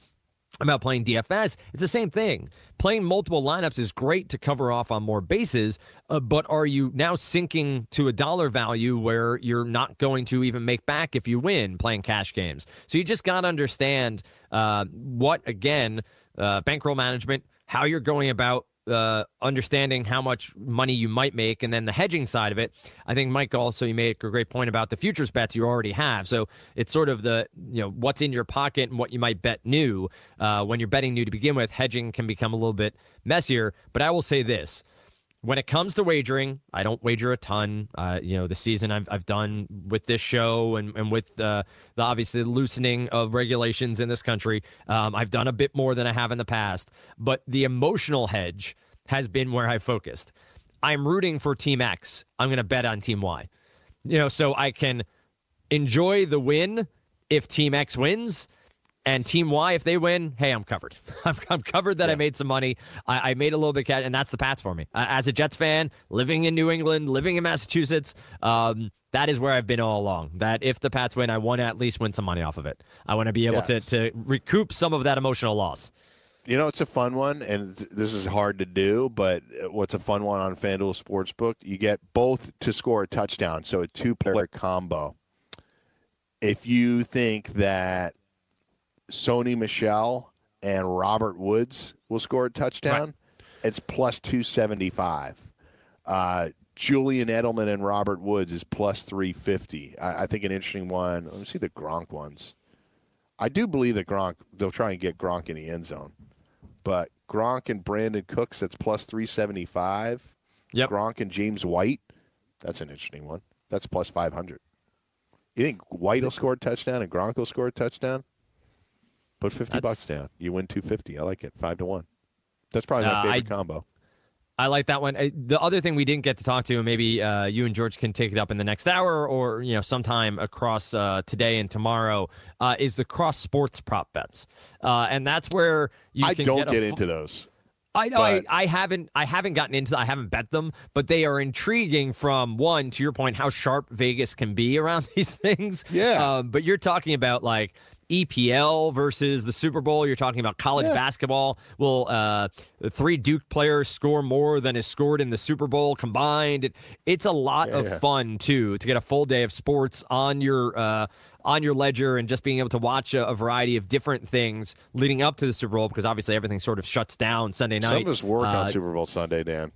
about playing DFS, it's the same thing. Playing multiple lineups is great to cover off on more bases, uh, but are you now sinking to a dollar value where you're not going to even make back if you win playing cash games? So you just got to understand uh, what, again, uh, bankroll management, how you're going about uh, understanding how much money you might make, and then the hedging side of it. I think Mike also you made a great point about the futures bets you already have. So it's sort of the you know what's in your pocket and what you might bet new. Uh, when you're betting new to begin with, hedging can become a little bit messier. But I will say this: when it comes to wagering, I don't wager a ton. Uh, you know, the season I've, I've done with this show and, and with uh, the obviously loosening of regulations in this country, um, I've done a bit more than I have in the past. But the emotional hedge has been where I focused. I'm rooting for Team X. I'm going to bet on Team Y. You know, so I can enjoy the win if Team X wins and Team Y, if they win, hey, I'm covered. I'm, I'm covered that yeah. I made some money. I, I, made a little bit cash, and that's the Pats for me. Uh, as a Jets fan, living in New England, living in Massachusetts, um, that is where I've been all along. That if the Pats win, I want to at least win some money off of it. I want to be able yes. to, to recoup some of that emotional loss. You know, it's a fun one, and this is hard to do, but what's a fun one on FanDuel Sportsbook? You get both to score a touchdown, so a two player combo. If you think that Sony Michel and Robert Woods will score a touchdown, right. it's plus 275. Uh, Julian Edelman and Robert Woods is plus 350. I, I, think an interesting one. Let me see the Gronk ones. I do believe that Gronk, they'll try and get Gronk in the end zone. But Gronk and Brandin Cooks, that's plus 375. Yep. Gronk and James White, that's an interesting one. That's plus 500. You think White will score a touchdown and Gronk will score a touchdown? Put 50 That's, bucks down. You win 250. I like it. 5 to 1. That's probably my uh, favorite I, combo. I like that one. The other thing we didn't get to talk to, and maybe uh, you and George can take it up in the next hour or you know sometime across uh, today and tomorrow, uh, is the cross sports prop bets, uh, and that's where you I don't get, get into those. I know I, I haven't I haven't gotten into I haven't bet them, but they are intriguing. From one to your point, how sharp Vegas can be around these things. Yeah. Um, but you're talking about like EPL versus the Super Bowl. You're talking about college yeah. basketball. Will uh, three Duke players score more than is scored in the Super Bowl combined? It, it's a lot yeah, of yeah. fun too to get a full day of sports on your uh, on your ledger and just being able to watch a, a, variety of different things leading up to the Super Bowl because obviously everything sort of shuts down Sunday night. Some of us work uh, on Super Bowl Sunday, Dan.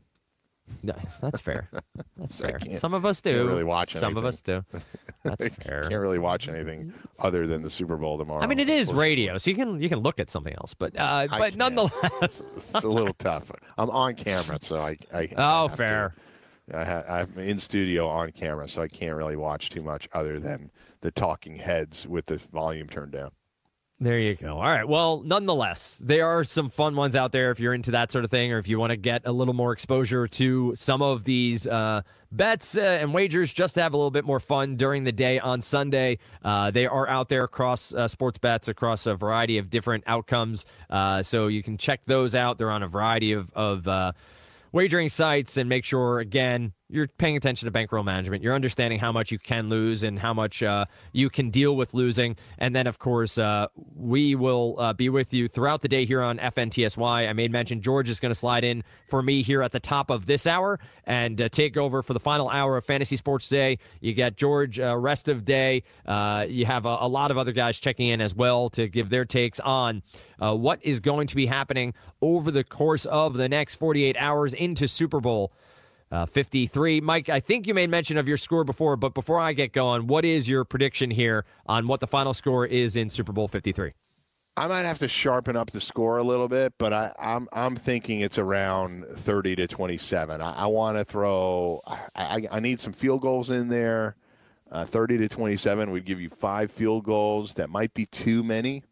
No, that's fair. That's fair. Some of us do. Can't really watch. Some anything. of us do. That's fair. Can't really watch anything other than the Super Bowl tomorrow. I mean, it is radio, so you can you can look at something else, but uh, but can. nonetheless, it's a little tough. I'm on camera, so I. I oh, I fair. To, I am in studio on camera, so I can't really watch too much other than the talking heads with the volume turned down. There you go. All right. Well, nonetheless, there are some fun ones out there if you're into that sort of thing, or if you want to get a little more exposure to some of these uh, bets uh, and wagers, just to have a little bit more fun during the day on Sunday. Uh, they are out there across uh, sports bets, across a variety of different outcomes. Uh, so you can check those out. They're on a variety of, of uh, wagering sites and make sure, again, you're paying attention to bankroll management. You're understanding how much you can lose and how much uh, you can deal with losing. And then, of course, uh, we will uh, be with you throughout the day here on FNTSY. I made mention George is going to slide in for me here at the top of this hour and uh, take over for the final hour of Fantasy Sports Day. You got George uh, rest of day. Uh, you have a, a, lot of other guys checking in as well to give their takes on what is going to be happening over the course of the next 48 hours into Super Bowl uh, 53. Mike, I think you made mention of your score before, but before I get going, what is your prediction here on what the final score is in Super Bowl 53? I might have to sharpen up the score a little bit, but I, am I'm, I'm thinking it's around 30 to 27. I, I want to throw. I, I, need some field goals in there. Uh, 30 to 27 would give you five field goals. That might be too many.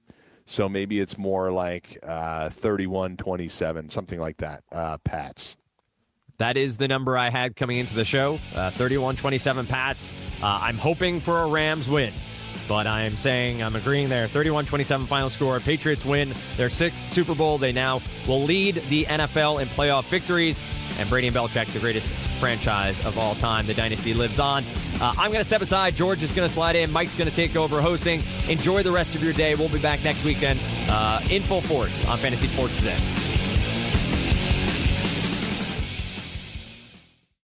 So maybe it's more like uh, 31 27, something like that. Uh, Pats. That is the number I had coming into the show. Uh, 31 27 Pats. Uh, I'm hoping for a Rams win, but I am saying I'm agreeing there. 31 27 final score. Patriots win their sixth Super Bowl. They now will lead the NFL in playoff victories. And Brady and Belichick, the greatest franchise of all time. The dynasty lives on. Uh, I'm going to step aside. George is going to slide in. Mike's going to take over hosting. Enjoy the rest of your day. We'll be back next weekend uh, in full force on Fantasy Sports Today.